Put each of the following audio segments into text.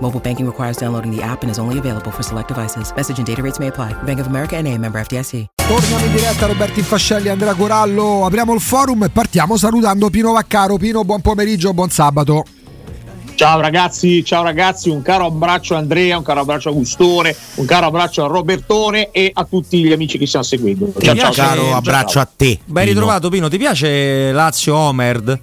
Mobile banking requires downloading the app and is only available for select devices. Message and data rates may apply. Bank of America and a member FDIC. Torniamo in diretta Roberto Infascelli, Andrea Corallo. Apriamo il forum e partiamo salutando Pino Vaccaro. Pino, buon pomeriggio, buon sabato. Ciao ragazzi, ciao ragazzi, un caro abbraccio a Andrea, un caro abbraccio a Gustore, un caro abbraccio a Robertone e a tutti gli amici che stiamo seguendo. Ciao, ciao, caro ciao, abbraccio ciao. a te. Ben ritrovato Pino, ti piace Lazio Omerd?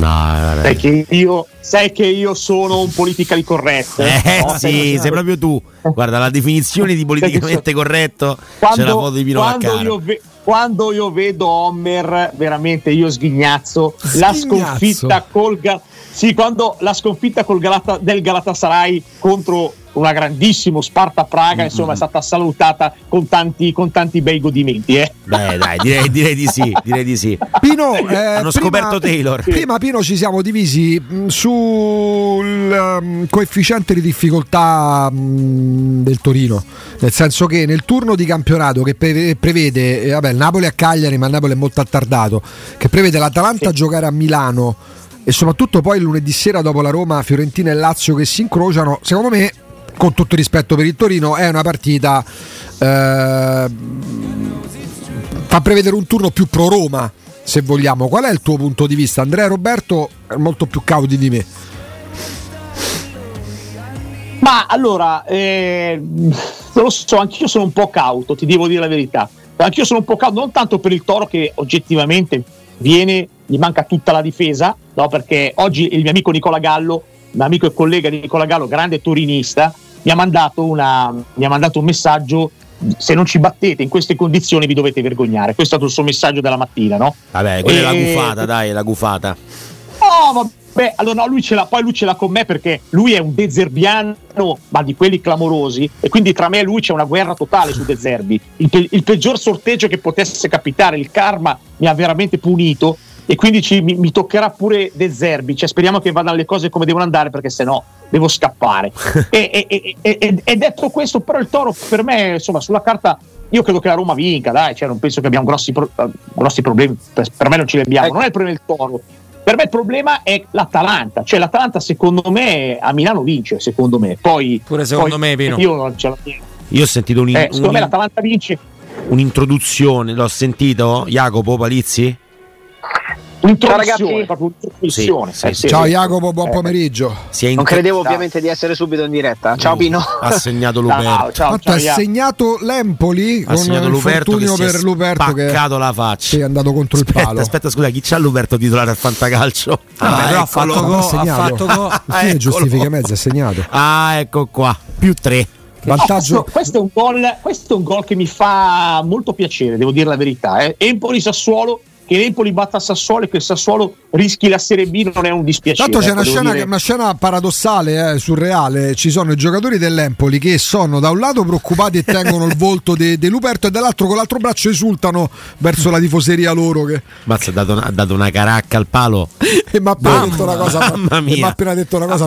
No, sai che, io, sai che io sono un politically corretto. Eh no, sì, sei proprio tu. Guarda, la definizione di politicamente corretto quando, c'è la foto di Pino quando io, ve- quando io vedo Homer, veramente io sghignazzo, sghignazzo. la sconfitta col Gal- sì, quando la sconfitta Galata- del Galatasaray contro una grandissimo Sparta Praga, insomma, mm-hmm. è stata salutata con tanti, con tanti bei godimenti. Eh. Beh, dai, direi, direi, di sì, direi di sì. Pino, eh, hanno prima, scoperto Taylor. Prima, Pino, ci siamo divisi mh, mm, sul um, coefficiente di difficoltà mh, mm, del Torino, nel senso che nel turno di campionato che pre- prevede, eh, vabbè, il Napoli a Cagliari, ma il Napoli è molto attardato, che prevede l'Atalanta a giocare a Milano e soprattutto poi lunedì sera dopo la Roma, Fiorentina e Lazio che si incrociano, secondo me con tutto rispetto per il Torino, è una partita eh, fa prevedere un turno più pro Roma, se vogliamo. Qual è il tuo punto di vista? Andrea Roberto è molto più cauti di me. Ma allora, eh, non lo so, anch'io sono un po' cauto, ti devo dire la verità. Anch'io sono un po' cauto, non tanto per il Toro che oggettivamente viene, gli manca tutta la difesa, no? perché oggi il mio amico Nicola Gallo, mio amico e collega Nicola Gallo, grande turinista, mi ha mandato, una, mi ha mandato un messaggio se non ci battete in queste condizioni vi dovete vergognare. Questo è stato il suo messaggio della mattina, no? Vabbè, quella e... è la gufata, dai, la gufata. No, vabbè, allora no, lui ce l'ha, poi lui ce l'ha con me perché lui è un dezerbiano, ma di quelli clamorosi, e quindi tra me e lui c'è una guerra totale su Dezerbi. Il, pe- il peggior sorteggio che potesse capitare, il karma mi ha veramente punito e quindi ci, mi, mi, toccherà pure De Zerbi. Cioè, speriamo che vadano le cose come devono andare perché se no devo scappare. e, e, e, e, detto questo, però il Toro per me, insomma, sulla carta io credo che la Roma vinca, dai, cioè, non penso che abbiamo grossi, pro- grossi problemi, per, per, me non ce li abbiamo, ecco. non è il problema del Toro. Per me il problema è l'Atalanta, cioè l'Atalanta secondo me a Milano vince, secondo me. Poi, Pure secondo poi, me, Pino. Io non ce la Io ho sentito un, eh, secondo un, me l'Atalanta vince. Un'introduzione, l'ho sentito, Jacopo Palizzi? Ciao ragazzi, sì, sì, sì, Ciao Jacopo, buon pomeriggio. Inter- non credevo ovviamente di essere subito in diretta. Ciao Pino. Ha segnato Luperto. Ciao, ciao, ciao, ha segnato l'Empoli ha segnato Luperto che per Luperto che la faccia. è andato contro aspetta, il palo. Aspetta, scusa, chi c'ha Luperto titolare al Fantacalcio? Ah, ah però ha fatto go, ha fatto go. Fine giustifica mezzo, ha segnato. Ah, ecco qua. Più tre. Vantaggio... Questo, questo, è un gol, questo, è un gol, che mi fa molto piacere, devo dire la verità. Eh. Empoli Sassuolo che l'Empoli batta Sassuolo e che il Sassuolo rischi la Serie B non è un dispiacere. Tanto c'è ecco, una, scena, dire... una, scena, paradossale, eh, surreale. Ci sono i giocatori dell'Empoli che sono da un lato preoccupati e tengono il volto di Luperto e dall'altro con l'altro braccio esultano verso la tifoseria loro. Che... Mazza, ha dato, una, ha dato una caracca al palo. e mi ha appena detto una cosa. Mamma mia. appena detto una cosa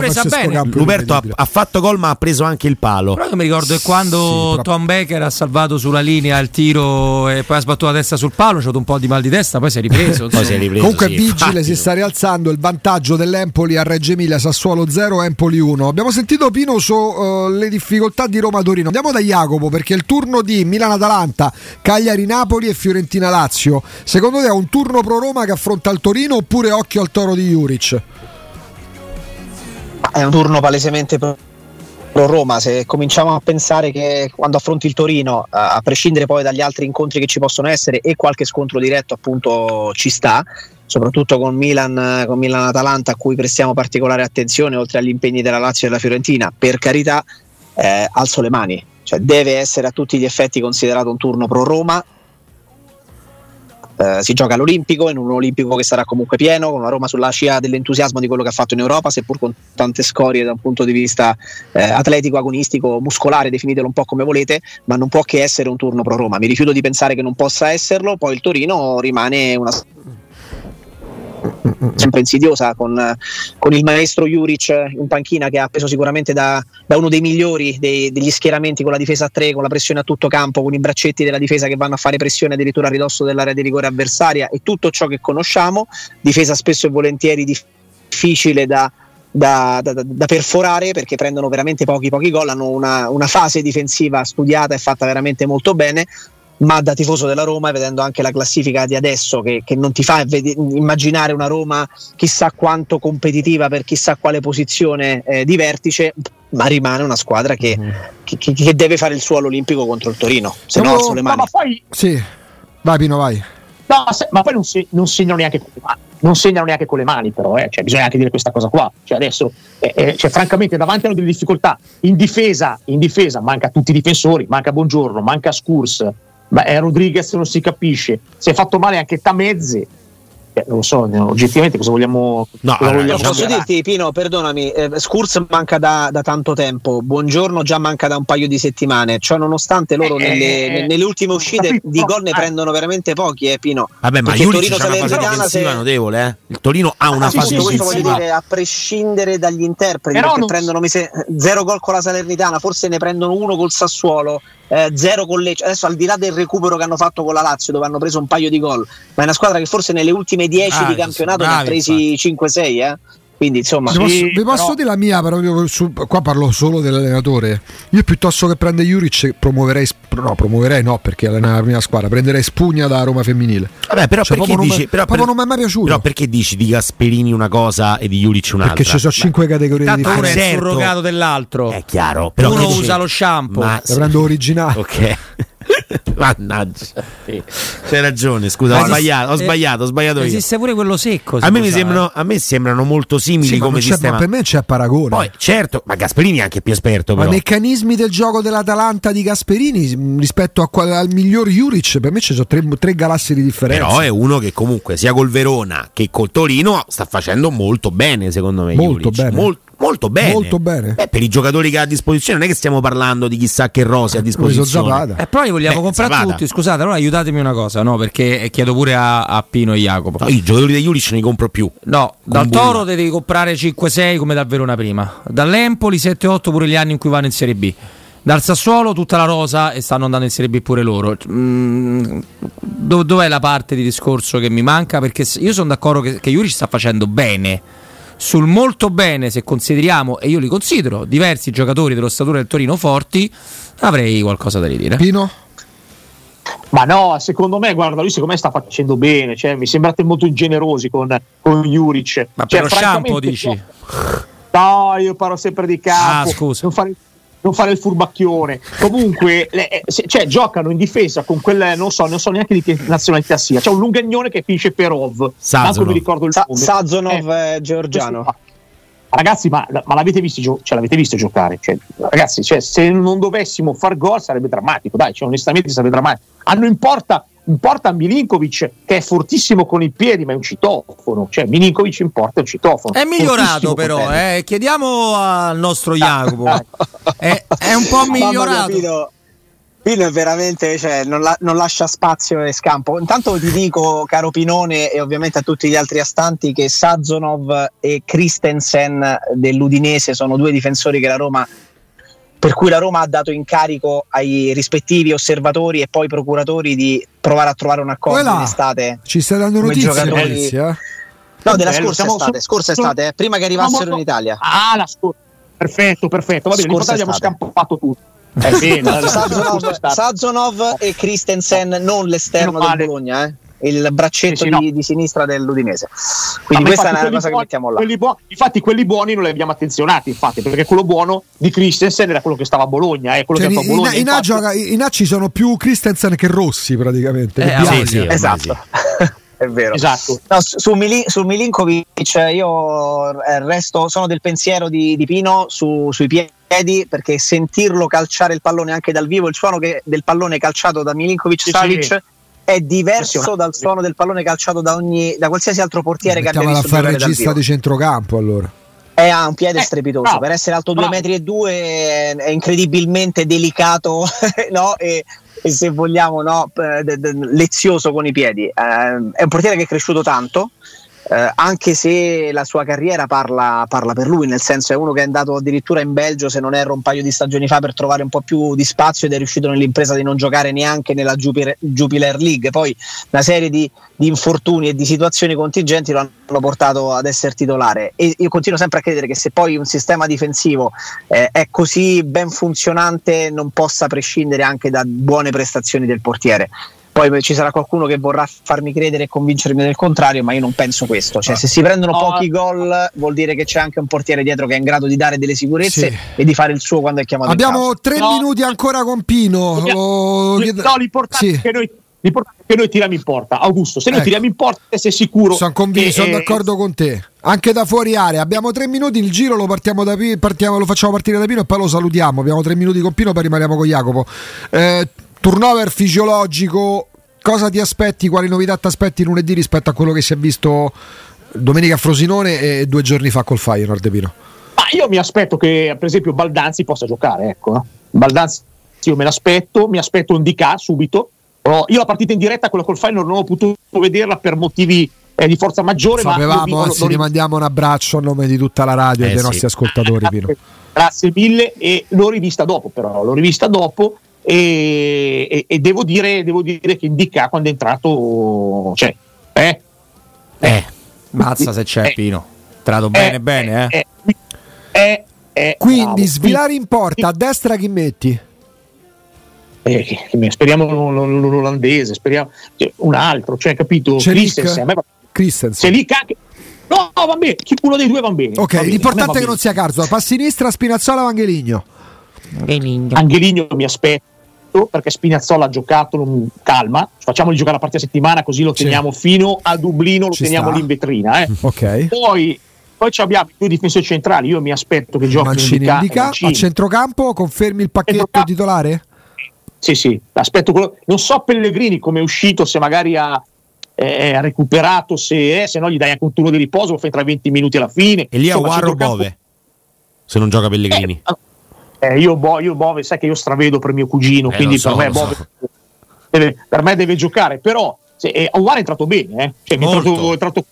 Luperto ha, ha, fatto gol ma ha preso anche il palo. Però io mi ricordo è quando sì, Tom Becker ha salvato sulla linea il tiro e poi ha sbattuto la testa sul palo, c'è avuto un po' di mal di testa, poi si è ripreso. poi si è ripreso Comunque sì, vigile, infatti. si sta rialzando il vantaggio dell'Empoli a Reggio Emilia, Sassuolo 0, Empoli 1. Abbiamo sentito Pino sulle uh, difficoltà di Roma-Torino. Andiamo da Jacopo perché il turno di Milan-Atalanta, Cagliari-Napoli e Fiorentina-Lazio. Secondo te è un turno pro Roma che affronta il Torino oppure occhio al toro di Juric? È un turno palesemente pro Roma, se cominciamo a pensare che quando affronti il Torino, a prescindere poi dagli altri incontri che ci possono essere e qualche scontro diretto appunto ci sta, soprattutto con Milan, con Milan Atalanta a cui prestiamo particolare attenzione oltre agli impegni della Lazio e della Fiorentina, per carità eh, alzo le mani, cioè deve essere a tutti gli effetti considerato un turno pro Roma eh, si gioca all'Olimpico, in un Olimpico che sarà comunque pieno, con una Roma sulla scia dell'entusiasmo di quello che ha fatto in Europa, seppur con tante scorie da un punto di vista eh, atletico, agonistico, muscolare, definitelo un po' come volete, ma non può che essere un turno pro Roma. Mi rifiuto di pensare che non possa esserlo, poi il Torino rimane una sempre insidiosa con, con, il maestro Juric in panchina che ha preso sicuramente da, da uno dei migliori dei, degli schieramenti con la difesa a tre, con la pressione a tutto campo, con i braccetti della difesa che vanno a fare pressione addirittura a ridosso dell'area di rigore avversaria e tutto ciò che conosciamo, difesa spesso e volentieri difficile da, da, da, da, perforare perché prendono veramente pochi pochi gol, hanno una, una, fase difensiva studiata e fatta veramente molto bene, ma da tifoso della Roma, vedendo anche la classifica di adesso, che, che non ti fa ved- immaginare una Roma chissà quanto competitiva per chissà quale posizione eh, di vertice, ma rimane una squadra che, mm. che, che, deve fare il suo all'Olimpico contro il Torino. Se no, alzo le mani. No, poi... Sì, vai Pino, vai. No, se, ma poi non, si, non, segnano neanche con le mani. Non segnano neanche con le mani, però, eh. cioè, bisogna anche dire questa cosa qua. Cioè, adesso, eh, eh, cioè, francamente, davanti hanno delle difficoltà. In difesa, in difesa manca tutti i difensori, manca Buongiorno, manca Scurs, è Rodriguez non si capisce. Si è fatto male anche Tamezzi. Eh, non lo so, oggettivamente cosa vogliamo. No, cosa vogliamo posso dirti, Pino, perdonami, eh, Scurs manca da, da, tanto tempo, Buongiorno già manca da un paio di settimane. Ciò nonostante loro eh, nelle, nelle, ultime uscite capito, di gol ne eh. prendono veramente pochi, eh, Pino. Vabbè, ma il Torino c'ha una fase se... notevole, eh? Il Torino ha una ah, fase sì, difensiva. Questo voglio dire, a prescindere dagli interpreti, Però perché non... prendono mise... zero gol con la Salernitana, forse ne prendono uno col Sassuolo eh, zero con Lecce. Adesso al di là del recupero che hanno fatto con la Lazio, dove hanno preso un paio di gol, ma è una squadra che forse nelle ultime 10 ah, di campionato ne ha presi 5-6. Eh? Quindi insomma, vi posso, vi posso però... dire la mia, però su, qua parlo solo dell'allenatore. Io piuttosto che prendere Juric promuoverei, no, promuoverei no, perché allena la mia squadra, prenderei Spugna da Roma femminile. Vabbè, però cioè, perché dici, non, però, proprio non mi è mai piaciuto. Però perché dici di Gasperini una cosa e di Juric un'altra? Perché ci sono cinque categorie Tanto di differenza. Uno è il surrogato dell'altro. È chiaro, però uno usa lo shampoo. Ma la prendo originale. Ok. Mannaggia, sì. c'hai ragione. Scusa, ho, sbagliato, ho sbagliato, ho sbagliato io. Esiste pure quello secco. A me, sembrano, a me, sembrano, molto simili sì, come sistema. Ma per me c'è paragone. Poi, certo, ma Gasperini è anche più esperto. Ma i meccanismi del gioco dell'Atalanta di Gasperini mm, rispetto a, al miglior Juric, per me ci sono tre, tre galassie di differenza. Però è uno che comunque sia col Verona che col Torino sta facendo molto bene, secondo me. Molto Juric. bene. Molto Molto bene. Molto bene. Beh, per i giocatori che ha a disposizione, non è che stiamo parlando di chissà che rose a disposizione. E eh, poi vogliamo Beh, comprare Zapata. tutti. Scusate, allora aiutatemi una cosa, no? Perché chiedo pure a, a Pino e Jacopo. No, I giocatori degli Juric ne compro più. No, dal Toro devi comprare 5-6 come dal Verona prima. Dall'Empoli 7-8 pure gli anni in cui vanno in Serie B. Dal Sassuolo tutta la rosa e stanno andando in Serie B pure loro. Mm, dov'è la parte di discorso che mi manca? Perché io sono d'accordo che, che Juric sta facendo bene sul molto bene, se consideriamo, e io li considero, diversi giocatori dello statura del Torino forti, avrei qualcosa da ridire. Pino? Ma no, secondo me, guarda, lui secondo me sta facendo bene, cioè, mi sembrate molto ingenerosi con, con Juric. Ma cioè, per lo shampoo dici? No, io parlo sempre di campo. Ah, scusa. Non fare non fare il furbacchione. Comunque, le, eh, se, cioè, giocano in difesa con quelle, non so, non so neanche di che nazionalità sia. C'è un lungagnone che finisce per Ov. Sazonov. mi ricordo il Sa- Sazonov eh, georgiano. Ragazzi, ma, ma l'avete, visto, cioè, l'avete visto giocare? Cioè, ragazzi, cioè, se non dovessimo far gol sarebbe drammatico, dai, cioè, onestamente sarebbe drammatico. A non importa importa Milinkovic che è fortissimo con i piedi ma è un citofono. Cioè Milinkovic importa un citofono. È migliorato però eh. chiediamo al nostro Jacopo. è, è, un po' migliorato. Pino è veramente, cioè, non, la, non, lascia spazio e scampo. Intanto ti dico, caro Pinone, e ovviamente a tutti gli altri astanti, che Sazonov e Christensen dell'Udinese sono due difensori che la Roma per cui la Roma ha dato incarico ai rispettivi osservatori e poi procuratori di provare a trovare un accordo in estate. Ci stai dando notizie? Giocatori... Eh? No, della scorsa siamo estate, scorsa estate, eh, prima che arrivassero in Italia. Ah, la scorsa. Perfetto, perfetto. Va bene, in abbiamo scampato tutto. Eh sì, Sazonov, Sazonov, e Christensen, non l'esterno del Bologna, eh. Il braccetto Sì, sì, no. di, di sinistra dell'Udinese. Quindi Ma questa è una cosa che buoni- mettiamo là. quelli buoni- infatti, quelli buoni non li abbiamo attenzionati, infatti, perché quello buono di Christensen era quello che stava a Bologna, è quello Cioè, che in, Bologna. in, infatti- gioca- in A ci sono più Christensen che Rossi praticamente. Eh, che sì, sì. Esatto. È vero. Esatto. No, su, Mili- su Milinkovic io eh, resto, sono del pensiero di, di Pino su- sui piedi perché sentirlo calciare il pallone anche dal vivo, il suono che- del pallone calciato da Milinkovic Sì, Savic sì. È diverso Impressionante. dal suono del pallone calciato da, ogni, da qualsiasi altro portiere che abbia visto fare il giocare dal regista di centrocampo allora. È ha un piede Eh, strepitoso, bravo, per essere alto 2 bravo. metri e 2 è, incredibilmente delicato no? e, e se vogliamo no? lezioso con i piedi. Eh, è un portiere che è cresciuto tanto, eh, anche se la sua carriera parla, parla per lui, nel senso è uno che è andato addirittura in Belgio, se non erro, un paio di stagioni fa per trovare un po' più di spazio ed è riuscito nell'impresa di non giocare neanche nella Jupiler, Jupiler League. Poi una serie di, di infortuni e di situazioni contingenti lo hanno portato ad essere titolare e io continuo sempre a credere che se poi un sistema difensivo eh, è così ben funzionante non possa prescindere anche da buone prestazioni del portiere. Poi ci sarà qualcuno che vorrà farmi credere e convincermi del contrario, ma io non penso questo. Cioè, se si prendono No. pochi gol, vuol dire che c'è anche un portiere dietro che è in grado di dare delle sicurezze Sì. e di fare il suo quando è chiamato Abbiamo tre No. minuti ancora con Pino. Dobbiamo- No, l'importante, Sì. è che noi, l'importante è che noi tiriamo in porta. Augusto, se noi Ecco. tiriamo in porta sei sicuro. Sono convinto, sono eh, d'accordo con te. Anche da fuori area. Abbiamo tre minuti. Il giro lo, partiamo da partiamo- lo facciamo partire da Pino e poi lo salutiamo. Abbiamo tre minuti con Pino, poi rimaniamo con Jacopo. Eh, turnover fisiologico. Cosa ti aspetti? Quali novità ti aspetti lunedì rispetto a quello che si è visto domenica a Frosinone e due giorni fa col Feyenoord, Pino? Ma io mi aspetto che, per esempio, Baldanzi possa giocare. Ecco. eh. Baldanzi, io me l'aspetto, mi aspetto un DK subito. Oh, io la partita in diretta, quella col Feyenoord, non ho potuto vederla per motivi eh, di forza maggiore. ma Sapevamo, l'ho- anzi, ri- mandiamo un abbraccio a nome di tutta la radio e Eh, dei sì. nostri ascoltatori, Pino. Grazie mille e l'ho rivista dopo però, l'ho rivista dopo e, e- e devo, dire, devo dire che Indica quando è entrato, cioè, eh, Eh, mazza se c'è Eh. Pino. Trato bene, bene, eh. eh, eh, eh, Quindi bravo. svilare in porta a destra chi metti? Eh, che- che- speriamo l'o- l'o- l'o- l'olandese, speriamo cioè, un altro, cioè capito? C'è Christensen, a Christensen. c'è lì anche No, va bene, chi- uno dei due va bene. Ok, va bene, l'importante a è che non sia Carzo. Pa' sinistra Spinazzola Vangeligno. bene. Angeligno mi aspetto perché Spinazzola ha giocato, non- calma, facciamogli giocare la partita a settimana così lo Sì. teniamo fino a Dublino, lo Ci teniamo sta. lì in vetrina. eh. Ok. Poi, poi ci abbiamo i due difensori centrali, io mi aspetto che giochino Mancini Indica indica. A Mancini. centrocampo confermi il pacchetto titolare? Sì, sì, aspetto quello. Non so Pellegrini come è uscito, se magari ha, eh, recuperato, se, eh, se no gli dai anche un turno di riposo, lo fai tra 20 minuti alla fine. E lì a centrocampo- Bove. Se non gioca Pellegrini. Eh, eh, io, Bo- io Bove, sai che io stravedo per mio cugino, Eh, quindi so, per, me Bove so. deve, per me deve giocare. Però se, eh, Aouar è entrato bene, eh. Cioè, è Molto. entrato, è entrato,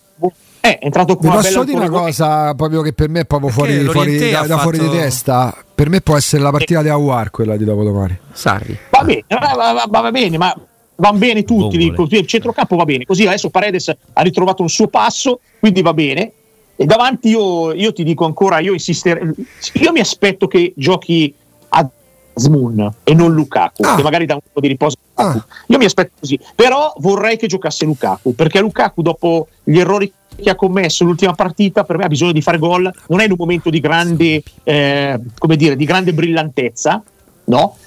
eh, è entrato una posso dire una cosa proprio che per me è proprio fuori, fuori- da, ha da fuori di fatto- testa. Per me può essere la partita di Aguar quella di dopodomani. Sarri. Va bene, va, va- va- va bene, ma vanno bene tutti. Bombole. Il centrocampo va bene. Così adesso Paredes ha ritrovato un suo passo, quindi va bene. E davanti io, io ti dico ancora, io insisterei. Io mi aspetto che giochi Azmoun e non Lukaku, Ah. che magari dà un po' di riposo. a. Ah. Io mi aspetto così, però vorrei che giocasse Lukaku, perché Lukaku dopo gli errori che ha commesso l'ultima partita, per me ha bisogno di fare gol, non è in un momento di grande, eh, come dire, di grande brillantezza, no?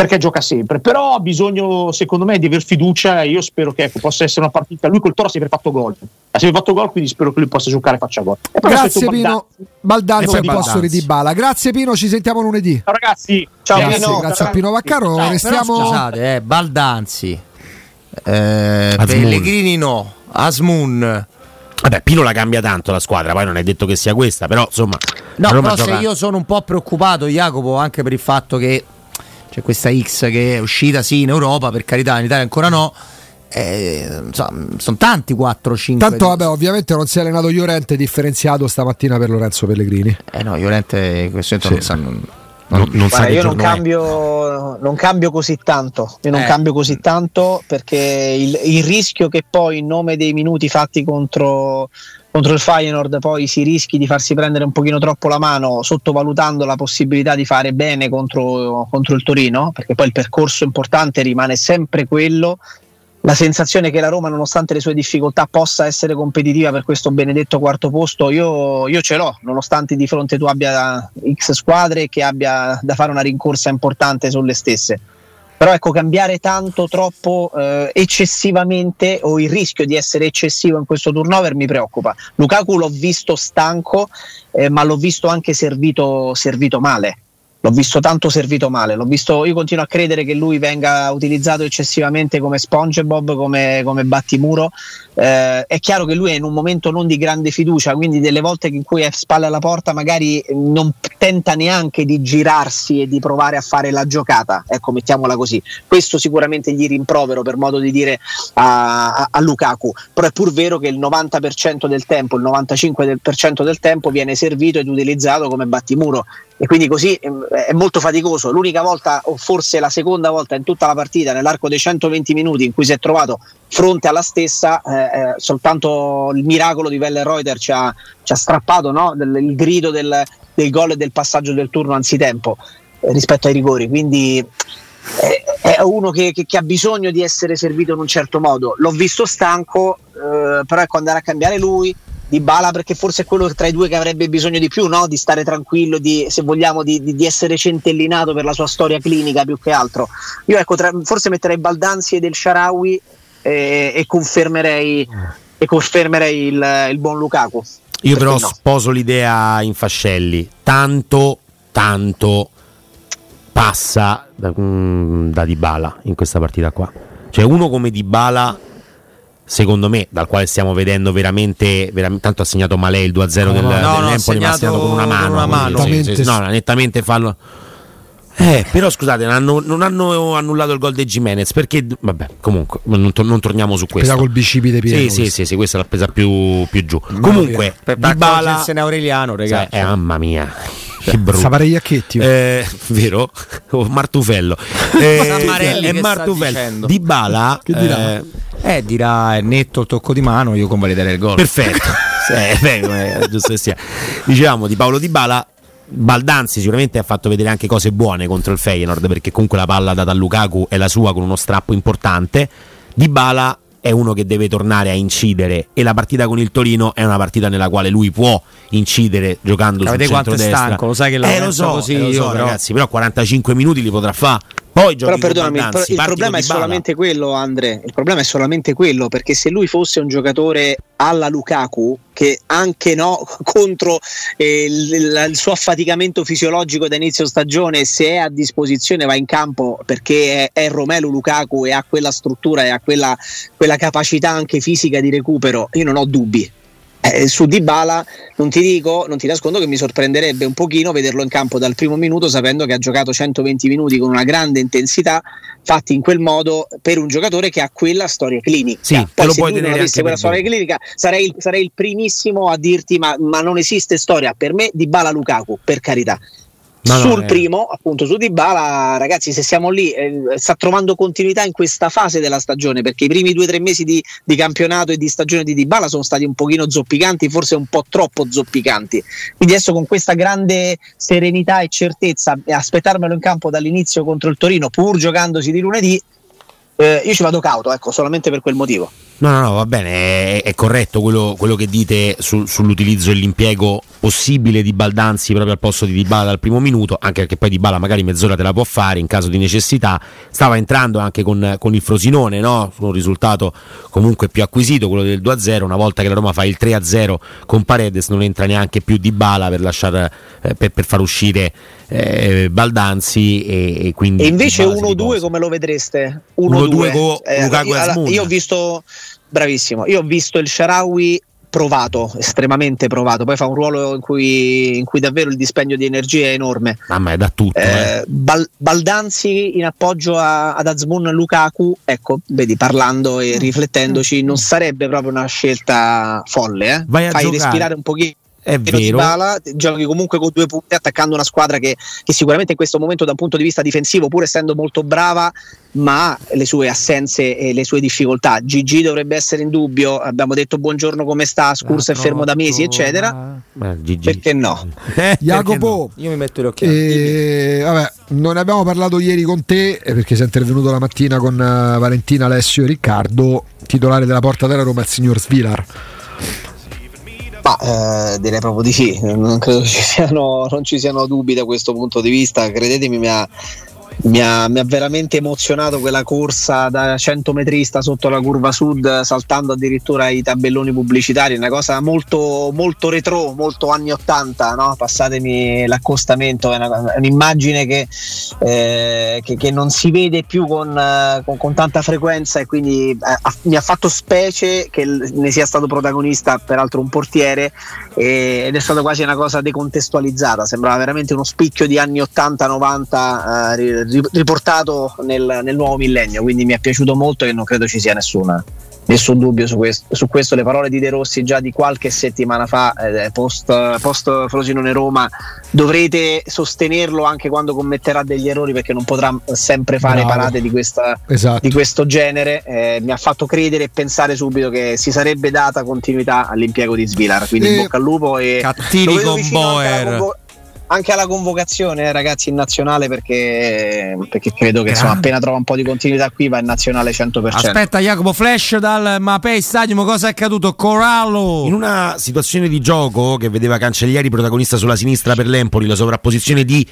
Perché gioca sempre, però ha bisogno, secondo me, di aver fiducia. e Io spero che ecco, possa essere una partita. Lui col Toro ha sempre fatto gol, ha sempre fatto gol, quindi spero che lui possa giocare e faccia gol. E Grazie Pino. Baldanzi. E posto di. Dybala. Grazie Pino, ci sentiamo lunedì. Ciao ragazzi, Ciao, Grazie, Pino. grazie a Pino Vaccaro. Ciao. Però Restiamo scusate, eh, Baldanzi. Eh. Pellegrini no. Asmun. Vabbè, Pino la cambia tanto la squadra, poi non è detto che sia questa, però insomma. No, però se gioca- io sono un po' preoccupato, Jacopo, anche per il fatto che c'è questa X che è uscita sì in Europa, per carità, in Italia ancora no. Eh, insomma, sono tanti 4-5. Tanto vabbè, ovviamente non si è allenato Llorente differenziato stamattina per Lorenzo Pellegrini. Eh no, Llorente in questo momento Sì. non sanno. non, non sa Guarda, io non cambio, non cambio così tanto. Io non Eh. cambio così tanto perché il, il rischio che poi in nome dei minuti fatti contro, contro il Feyenoord poi si rischi di farsi prendere un pochino troppo la mano sottovalutando la possibilità di fare bene contro, contro il Torino, perché poi il percorso importante rimane sempre quello la sensazione che la Roma, nonostante le sue difficoltà, possa essere competitiva per questo benedetto quarto posto, io, io ce l'ho, nonostante di fronte tu abbia X squadre che abbia da fare una rincorsa importante sulle stesse. Però ecco, cambiare tanto, troppo, eh, eccessivamente o il rischio di essere eccessivo in questo turnover mi preoccupa. Lukaku l'ho visto stanco, eh, ma l'ho visto anche servito, servito male l'ho visto tanto servito male. Visto, io continuo a credere che lui venga utilizzato eccessivamente come SpongeBob, come, come battimuro. Eh, è chiaro che lui è in un momento non di grande fiducia, quindi delle volte in cui è spalle alla porta magari non tenta neanche di girarsi e di provare a fare la giocata. Ecco, mettiamola così. Questo sicuramente gli rimprovero per modo di dire a, a, a Lukaku. Però è pur vero che il 90% del tempo, il 95% del tempo viene servito ed utilizzato come battimuro e quindi così ehm, è molto faticoso. L'unica volta, o forse la seconda volta in tutta la partita, nell'arco dei 120 minuti in cui si è trovato fronte alla stessa, eh, eh, soltanto il miracolo di Wellenreuter ci ha, ci ha strappato no? del, il grido del, del gol e del passaggio del turno anzitempo eh, rispetto ai rigori. Quindi eh, è uno che, che, che, ha bisogno di essere servito in un certo modo. L'ho visto stanco, eh, però ecco andare a cambiare lui di Bala perché forse è quello tra i due che avrebbe bisogno di più, no? di stare tranquillo, di, se vogliamo, di, di, di, essere centellinato per la sua storia clinica più che altro. Io ecco, tra, forse metterei Baldanzi e del Sharawi eh, e confermerei, e confermerei il, il, buon Lukaku. Io però no? sposo l'idea in fascelli, tanto, tanto passa da, mm, da Dybala in questa partita qua. Cioè uno come Dybala secondo me, dal quale stiamo vedendo veramente, veramente tanto ha segnato male il 2-0 no, del, no, del no, Empoli, ma ha segnato con una mano. Con una mano. Quindi, sì, sì, no, nettamente fallo. Eh, però scusate, non hanno, non hanno, annullato il gol di Jimenez perché, vabbè, comunque, non, to- non torniamo su questo. Presa col bicipite pieno. Sì, sì, sì, sì, questa l'ha presa più, più giù. Mamma comunque, per Dybala... Aureliano, ragazzi. Eh, mamma mia. Che brutto. Sapareiacchetti. Eh, vero? Oh, Martufello. Eh, è Martufello. Dybala... Che dirà? Eh, eh, dirà è netto il tocco di mano, io convaliderei il gol. Perfetto. eh, beh, giusto che sia. Dicevamo di Paolo Di Bala. Baldanzi sicuramente ha fatto vedere anche cose buone contro il Feyenoord perché comunque la palla data a Lukaku è la sua con uno strappo importante. Di Bala è uno che deve tornare a incidere e la partita con il Torino è una partita nella quale lui può incidere giocando Avete sul centro destra. Stanco, lo sai che la eh, lo so, così, eh, lo so, io, ragazzi, però 45 minuti li potrà fare. Poi però perdonami, il, il problema è solamente quello, Andre. Il problema è solamente quello perché se lui fosse un giocatore alla Lukaku, che anche no contro eh, il, il, suo affaticamento fisiologico da inizio stagione, se è a disposizione va in campo perché è, è Romelu Lukaku e ha quella struttura e ha quella, quella capacità anche fisica di recupero, io non ho dubbi eh, su Dybala non ti dico, non ti nascondo che mi sorprenderebbe un pochino vederlo in campo dal primo minuto sapendo che ha giocato 120 minuti con una grande intensità fatti in quel modo per un giocatore che ha quella storia clinica. Sì, Poi lo se puoi lui non avesse quella storia clinica sarei il, sarei il primissimo a dirti ma, ma, non esiste storia per me Dybala Lukaku, per carità. No, Sul primo, appunto, su Dybala, ragazzi, se siamo lì, eh, sta trovando continuità in questa fase della stagione perché i primi due o tre mesi di, di, campionato e di stagione di Dybala sono stati un pochino zoppicanti, forse un po' troppo zoppicanti. Quindi adesso con questa grande serenità e certezza, aspettarmelo in campo dall'inizio contro il Torino, pur giocandosi di lunedì, eh, io ci vado cauto, ecco, solamente per quel motivo. No, no, no, va bene, è, è corretto quello, quello, che dite su, sull'utilizzo e l'impiego possibile di Baldanzi proprio al posto di Dybala dal primo minuto, anche perché poi Dybala magari mezz'ora te la può fare in caso di necessità. Stava entrando anche con, con il Frosinone, no? un risultato comunque più acquisito, quello del 2-0. Una volta che la Roma fa il 3-0 con Paredes non entra neanche più Dybala per, lasciare, eh, per, per far uscire eh, Baldanzi e, e, quindi... E invece 1-2 come lo vedreste? 1-2 con eh, Lukaku io, io ho visto Bravissimo. Io ho visto il Sharawi provato, estremamente provato. Poi fa un ruolo in cui, in cui davvero il dispendio di energia è enorme. Mamma, è da tutto. Eh, eh. Bal- Baldanzi in appoggio a, ad Azmoun Lukaku, ecco, vedi, parlando e riflettendoci, non sarebbe proprio una scelta folle. Eh? Vai a Fai giocare. respirare un pochino È vero. Dybala, giochi comunque con due punti attaccando una squadra che, che sicuramente in questo momento da un punto di vista difensivo pur essendo molto brava ma ha le sue assenze e le sue difficoltà Gigi dovrebbe essere in dubbio abbiamo detto buongiorno come sta Scurso è fermo da mesi eccetera Eh, Gigi. perché no Eh, Jacopo, Io mi metto le occhiali. eh, vabbè, non ne abbiamo parlato ieri con te eh, perché sei intervenuto la mattina con eh, Valentina, Alessio e Riccardo. Titolare della porta della Roma, il signor Svilar. Ma eh, direi proprio di sì, non credo ci siano, non ci siano dubbi da questo punto di vista. Credetemi, mi ha, mi ha- mi ha veramente emozionato quella corsa da 100 metrista sotto la curva sud, saltando addirittura i tabelloni pubblicitari. Una cosa molto, molto retro, molto anni 80. No? Passatemi l'accostamento, è, una- è un'immagine che, eh, che- che non si vede più con, eh, con- con tanta frequenza e quindi eh, mi ha fatto specie che ne sia stato protagonista peraltro un portiere e- ed è stata quasi una cosa decontestualizzata sembrava veramente uno spicchio di anni 80-90 eh, ri- ri- riportato nel, nel nuovo millennio quindi mi è piaciuto molto e non credo ci sia nessuna Nessun dubbio su questo, su questo, le parole di De Rossi già di qualche settimana fa, eh, post, post Frosinone Roma, dovrete sostenerlo anche quando commetterà degli errori perché non potrà sempre fare Bravo. parate di questa, Esatto. di questo genere eh, mi ha fatto credere e pensare subito che si sarebbe data continuità all'impiego di Svilar quindi E- in bocca al lupo e vedo con Boer. convo- anche alla convocazione eh, ragazzi in nazionale perché, perché credo che insomma, appena trova un po' di continuità qui va in nazionale 100% Aspetta, Jacopo Flash dal Mapei Stadium. Cosa è accaduto? Corallo. In una situazione di gioco che vedeva Cancellieri protagonista sulla sinistra per l'Empoli, la sovrapposizione di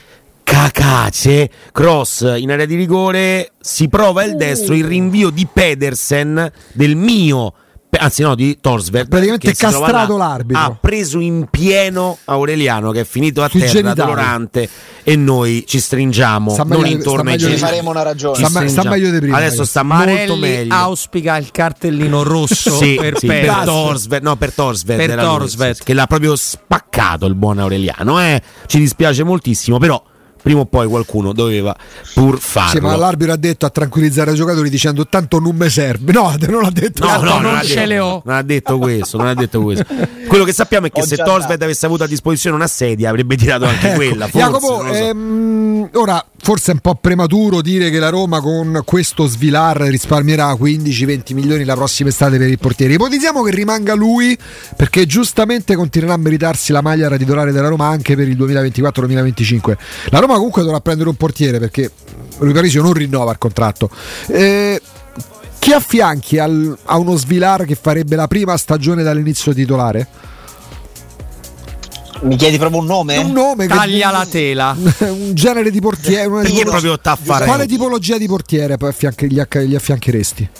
Cacace, cross in area di rigore, si prova il destro, il rinvio di Pedersen del mio anzi no di Torsveld Praticamente castrato l'arbitro. ha preso in pieno Aureliano che è finito a Sui terra genitali. dolorante e noi ci stringiamo Sta non meglio- intorno sta ai meglio di- Ci genitali faremo una ragione. Sta me- sta meglio di prima, adesso sta molto Marelli meglio auspica il cartellino rosso sì, per sì, per. Torsved, no, per Torsved, Per era lui, che l'ha proprio spaccato il buon Aureliano. Eh? Ci dispiace moltissimo, però prima o poi qualcuno doveva pur farlo. Sì, ma l'arbitro ha detto a tranquillizzare i giocatori dicendo tanto non mi serve. No, non l'ha detto. No, no, non non, ha ce le ho. non ha detto questo, non ha detto questo. Quello che sappiamo è che Ho se Torsved avesse avuto a disposizione una sedia avrebbe tirato anche Ecco, quella. Forse, Jacopo, so. ehm, ora forse è un po' prematuro dire che la Roma con questo svilar risparmierà 15-20 milioni la prossima estate per il portiere. Ipotizziamo che rimanga lui perché giustamente continuerà a meritarsi la maglia titolare della Roma anche per il 2024-2025. La Roma comunque dovrà prendere un portiere perché Rui Parisio non rinnova il contratto. Eh, chi affianchi al- a uno svilar che farebbe la prima stagione dall'inizio titolare? Mi chiedi proprio un nome? Un nome che- Taglia la tela. un genere di portiere. una tipologia- proprio taffare. Quale tipologia di portiere poi affianchi- gli, acc- gli affiancheresti?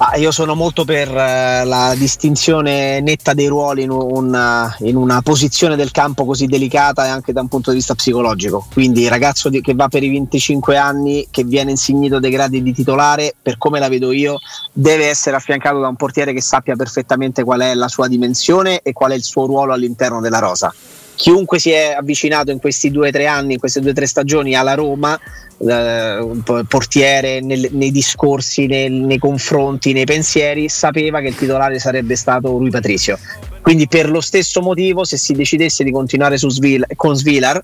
Ah, io sono molto per eh, la distinzione netta dei ruoli in, un- in una posizione del campo così delicata e anche da un punto di vista psicologico. Quindi il ragazzo di- che va per i 25 anni, che viene insignito dei gradi di titolare, per come la vedo io, deve essere affiancato da un portiere che sappia perfettamente qual è la sua dimensione e qual è il suo ruolo all'interno della rosa. Chiunque si è avvicinato in questi due o tre anni, in queste due o tre stagioni alla Roma, eh, portiere nel- nei discorsi, nel- nei confronti, nei pensieri, sapeva che il titolare sarebbe stato Rui Patricio. Quindi per lo stesso motivo, se si decidesse di continuare su Svil- con Svilar,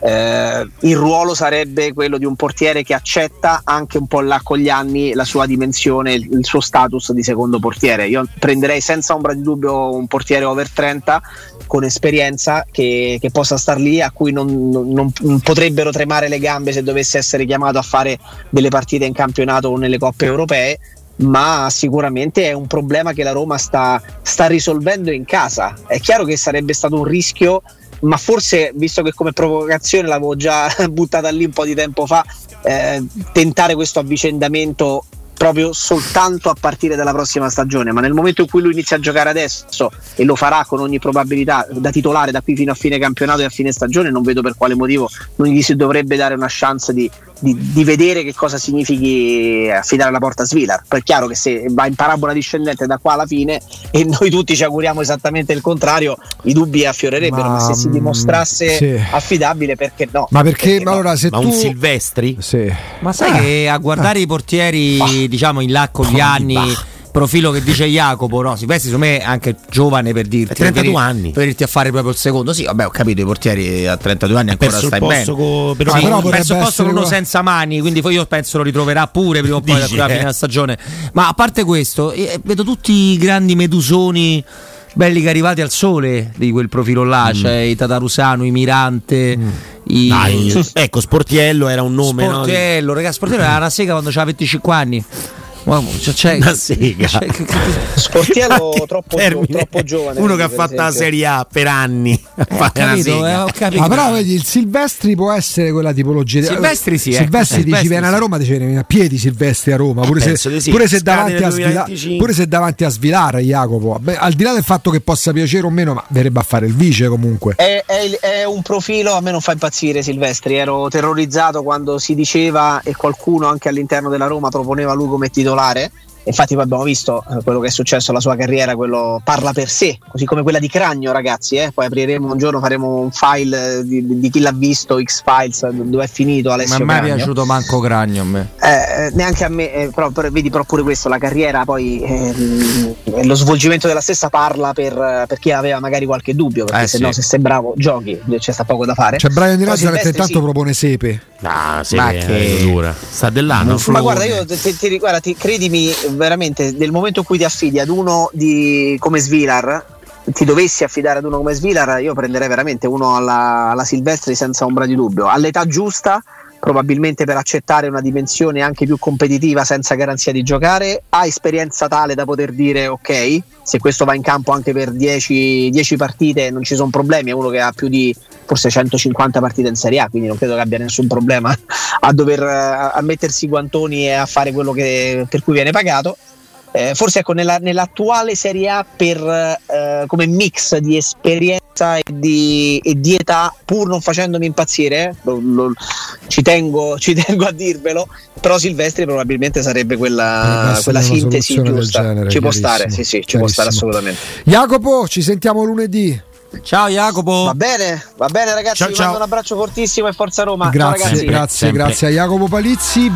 eh, il ruolo sarebbe quello di un portiere che accetta anche un po' là con gli anni la sua dimensione, il, suo status di secondo portiere. Io prenderei senza ombra di dubbio un portiere over 30 con esperienza che, che possa star lì, a cui non, non- non potrebbero tremare le gambe se dovesse essere chiamato a fare delle partite in campionato o nelle coppe europee. Ma sicuramente è un problema che la Roma sta, sta risolvendo in casa. È chiaro che sarebbe stato un rischio ma forse visto che come provocazione l'avevo già buttata lì un po' di tempo fa, eh, tentare questo avvicendamento proprio soltanto a partire dalla prossima stagione, ma nel momento in cui lui inizia a giocare adesso e lo farà con ogni probabilità da titolare da qui fino a fine campionato e a fine stagione, non vedo per quale motivo non gli si dovrebbe dare una chance di, di- di vedere che cosa significhi affidare la porta a Svilar. Poi è chiaro che se va in parabola discendente da qua alla fine e noi tutti ci auguriamo esattamente il contrario, i dubbi affiorerebbero, ma, Ma, se si mm, dimostrasse sì. affidabile perché no? Ma perché, no? allora se Ma tu un Silvestri? Sì. Ma sai Ah. che a guardare i portieri, diciamo, in là con gli anni, profilo che dice Jacopo, no? Silvestri secondo me è anche giovane per dirti. 32 per, anni. Per irti a fare proprio il secondo. Sì, vabbè, ho capito, i portieri a 32 anni ancora stai bene. co- per Sì, però il posto con uno senza mani, quindi poi io penso lo ritroverà pure prima o poi alla eh? fine della stagione. Ma a parte questo, eh, vedo tutti i grandi medusoni belli che arrivati al sole di quel profilo là, Mm. cioè i Tatarusano, i Mirante, i Dai, ecco, Sportiello era un nome, no? Sportiello, ragazzi, Sportiello era una sega quando aveva 25 anni. Uomo, cioè, c'è- Una sega. c'è- Sportiello troppo, troppo giovane. Uno che ha fatto la. Serie A per anni. ho Fare una capito, sega. eh, ho capito. Ah, però vedi, il Silvestri può essere quella tipologia. Silvestri sì, ecco, Silvestri dici Silvestri viene alla sì. Roma, dice viene a piedi Silvestri a Roma. Pure, penso se, sì. pure se davanti a Svila- 2025. pure se davanti a Svilar, Jacopo. Beh, al di là del fatto che possa piacere o meno, ma verrebbe a fare il vice comunque. È, è è un profilo, a me non fa impazzire Silvestri, ero terrorizzato quando si diceva e qualcuno anche all'interno della Roma proponeva lui come titolare titolare? Infatti poi abbiamo visto eh, quello che è successo alla sua carriera, quello parla per sé, così come quella di Cragno ragazzi, eh. poi apriremo un giorno, faremo un file eh, di, di chi l'ha visto, X-Files, dove è finito Ma Alessio a me è piaciuto manco Cragno a me. Eh, neanche a me, eh, però, però vedi però pure questo, la carriera poi ehm, lo svolgimento della stessa parla per, per chi aveva magari qualche dubbio, perché Eh, se sì. no se sei bravo giochi, c'è sta poco da fare. Cioè, Brian Di Nazareth Silvestri intanto sì. propone Sepe. Ah, sì, Ma è che- dura. Sta dell'anno. Ma guarda, io ti, ti- ti- guarda, ti- credimi veramente, nel momento in cui ti affidi ad uno di, come Svilar, ti dovessi affidare ad uno come Svilar, io prenderei veramente uno alla, alla Silvestri senza ombra di dubbio. All'età giusta, probabilmente per accettare una dimensione anche più competitiva senza garanzia di giocare, ha esperienza tale da poter dire ok, se questo va in campo anche per 10, 10 partite non ci sono problemi, è uno che ha più di forse 150 partite in Serie A, quindi non credo che abbia nessun problema a dover eh, a mettersi i guantoni e a fare quello che- per cui viene pagato. Eh, forse ecco, nella- nell'attuale Serie A per, eh, come mix di esperienza e di, e di età, pur non facendomi impazzire, eh, lo- lo- ci, tengo, ci tengo a dirvelo, però Silvestri probabilmente sarebbe quella, essere quella sintesi giusta. genere, ci può stare, sì, sì, ci può stare assolutamente. Jacopo, ci sentiamo lunedì. Ciao Jacopo. Va bene, va bene ragazzi, Ciao, vi ciao. mando un abbraccio fortissimo e forza Roma. Ciao Grazie, ragazzi. grazie, Sempre. grazie a Jacopo Palizzi.